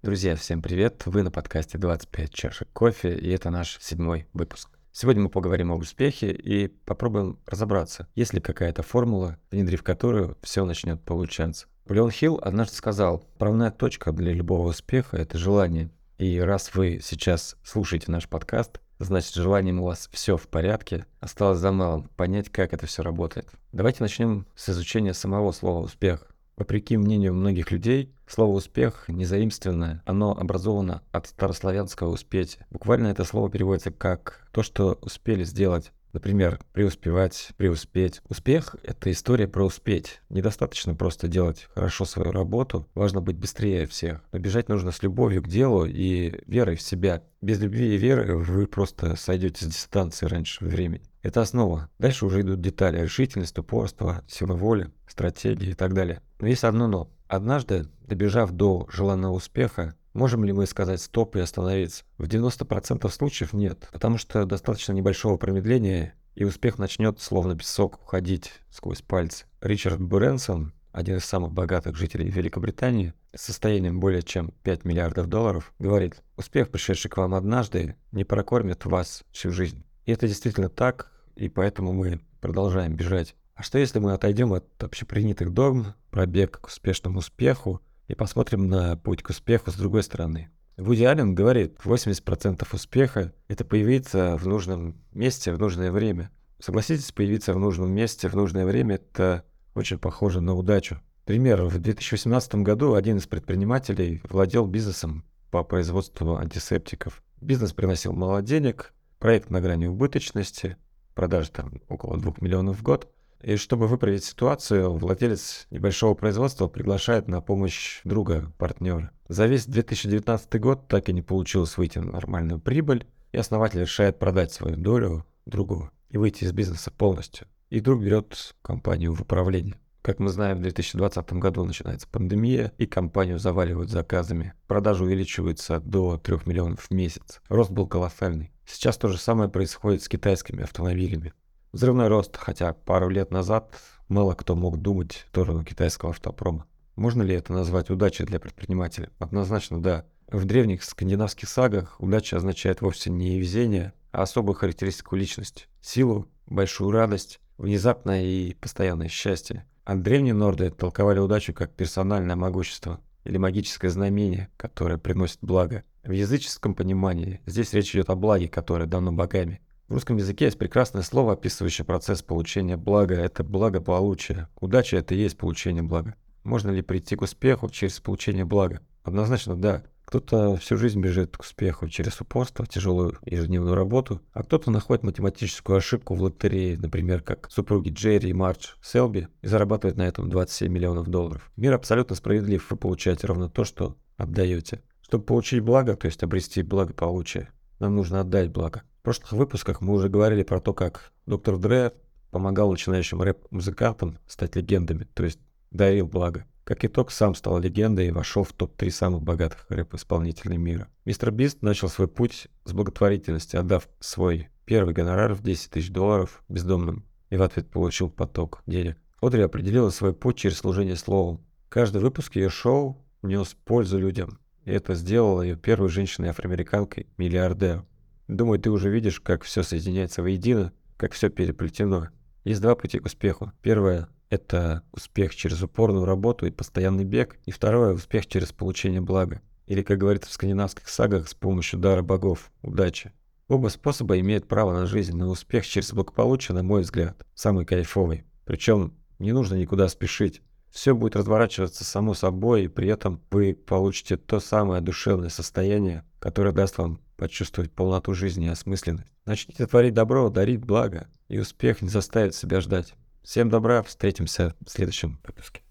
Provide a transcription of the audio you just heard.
Друзья, всем привет! Вы на подкасте 25 чашек кофе, и это наш седьмой выпуск. Сегодня мы поговорим о успехе и попробуем разобраться, есть ли какая-то формула, внедрив которую все начнет получаться. Леон Хилл однажды сказал, правная точка для любого успеха – это желание. И раз вы сейчас слушаете наш подкаст, значит, желанием у вас все в порядке. Осталось за малым понять, как это все работает. Давайте начнем с изучения самого слова «успех». Вопреки мнению многих людей, слово «успех» незаимственное, оно образовано от старославянского «успеть». Буквально это слово переводится как «то, что успели сделать». Например, преуспевать, преуспеть. Успех — это история про успеть. Недостаточно просто делать хорошо свою работу, важно быть быстрее всех. Но бежать нужно с любовью к делу и верой в себя. Без любви и веры вы просто сойдете с дистанции раньше времени. Это основа. Дальше уже идут детали. Решительность, упорство, сила воли, стратегии и так далее. Есть одно но. Однажды, добежав до желанного успеха, можем ли мы сказать стоп и остановиться? В 90% случаев нет, потому что достаточно небольшого промедления, и успех начнет словно песок уходить сквозь пальцы. Ричард Буренсон, один из самых богатых жителей Великобритании, с состоянием более чем 5 миллиардов долларов, говорит, успех, пришедший к вам однажды, не прокормит вас всю жизнь. И это действительно так, и поэтому мы продолжаем бежать. А что если мы отойдем от общепринятых догм, пробег к успешному успеху и посмотрим на путь к успеху с другой стороны? Вуди Аллен говорит, 80% успеха — это появиться в нужном месте в нужное время. Согласитесь, появиться в нужном месте в нужное время — это очень похоже на удачу. Пример. В 2018 году один из предпринимателей владел бизнесом по производству антисептиков. Бизнес приносил мало денег, проект на грани убыточности, продажи там около 2 миллионов в год. И чтобы выправить ситуацию, владелец небольшого производства приглашает на помощь друга, партнера. За весь 2019 год так и не получилось выйти на нормальную прибыль, и основатель решает продать свою долю другу и выйти из бизнеса полностью. И друг берет компанию в управление. Как мы знаем, в 2020 году начинается пандемия, и компанию заваливают заказами. Продажи увеличиваются до 3 миллионов в месяц. Рост был колоссальный. Сейчас то же самое происходит с китайскими автомобилями. Взрывной рост, хотя пару лет назад мало кто мог думать в сторону китайского автопрома. Можно ли это назвать удачей для предпринимателя? Однозначно да. В древних скандинавских сагах удача означает вовсе не везение, а особую характеристику личности. Силу, большую радость, внезапное и постоянное счастье. А древние норды толковали удачу как персональное могущество или магическое знамение, которое приносит благо. В языческом понимании здесь речь идет о благе, которое дано богами. В русском языке есть прекрасное слово, описывающее процесс получения блага. Это благополучие. Удача – это и есть получение блага. Можно ли прийти к успеху через получение блага? Однозначно да. Кто-то всю жизнь бежит к успеху через упорство, тяжелую ежедневную работу, а кто-то находит математическую ошибку в лотерее, например, как супруги Джерри и Мардж Селби, и зарабатывает на этом 27 миллионов долларов. Мир абсолютно справедлив, вы получаете ровно то, что отдаете. Чтобы получить благо, то есть обрести благополучие, нам нужно отдать благо. В прошлых выпусках мы уже говорили про то, как доктор Дре помогал начинающим рэп-музыкантам стать легендами, то есть дарил благо. Как итог, сам стал легендой и вошел в топ-3 самых богатых рэп-исполнителей мира. Мистер Бист начал свой путь с благотворительности, отдав свой первый гонорар в 10 тысяч долларов бездомным, и в ответ получил поток денег. Одри определила свой путь через служение словом. Каждый выпуск ее шоу внес пользу людям, и это сделало ее первой женщиной-афроамериканкой, миллиардером. Думаю, ты уже видишь, как все соединяется воедино, как все переплетено. Есть два пути к успеху. Первое – это успех через упорную работу и постоянный бег. И второе – успех через получение блага. Или, как говорится в скандинавских сагах, с помощью дара богов – удачи. Оба способа имеют право на жизнь, но успех через благополучие, на мой взгляд, самый кайфовый. Причем не нужно никуда спешить все будет разворачиваться само собой, и при этом вы получите то самое душевное состояние, которое даст вам почувствовать полноту жизни и осмысленность. Начните творить добро, дарить благо, и успех не заставит себя ждать. Всем добра, встретимся в следующем выпуске.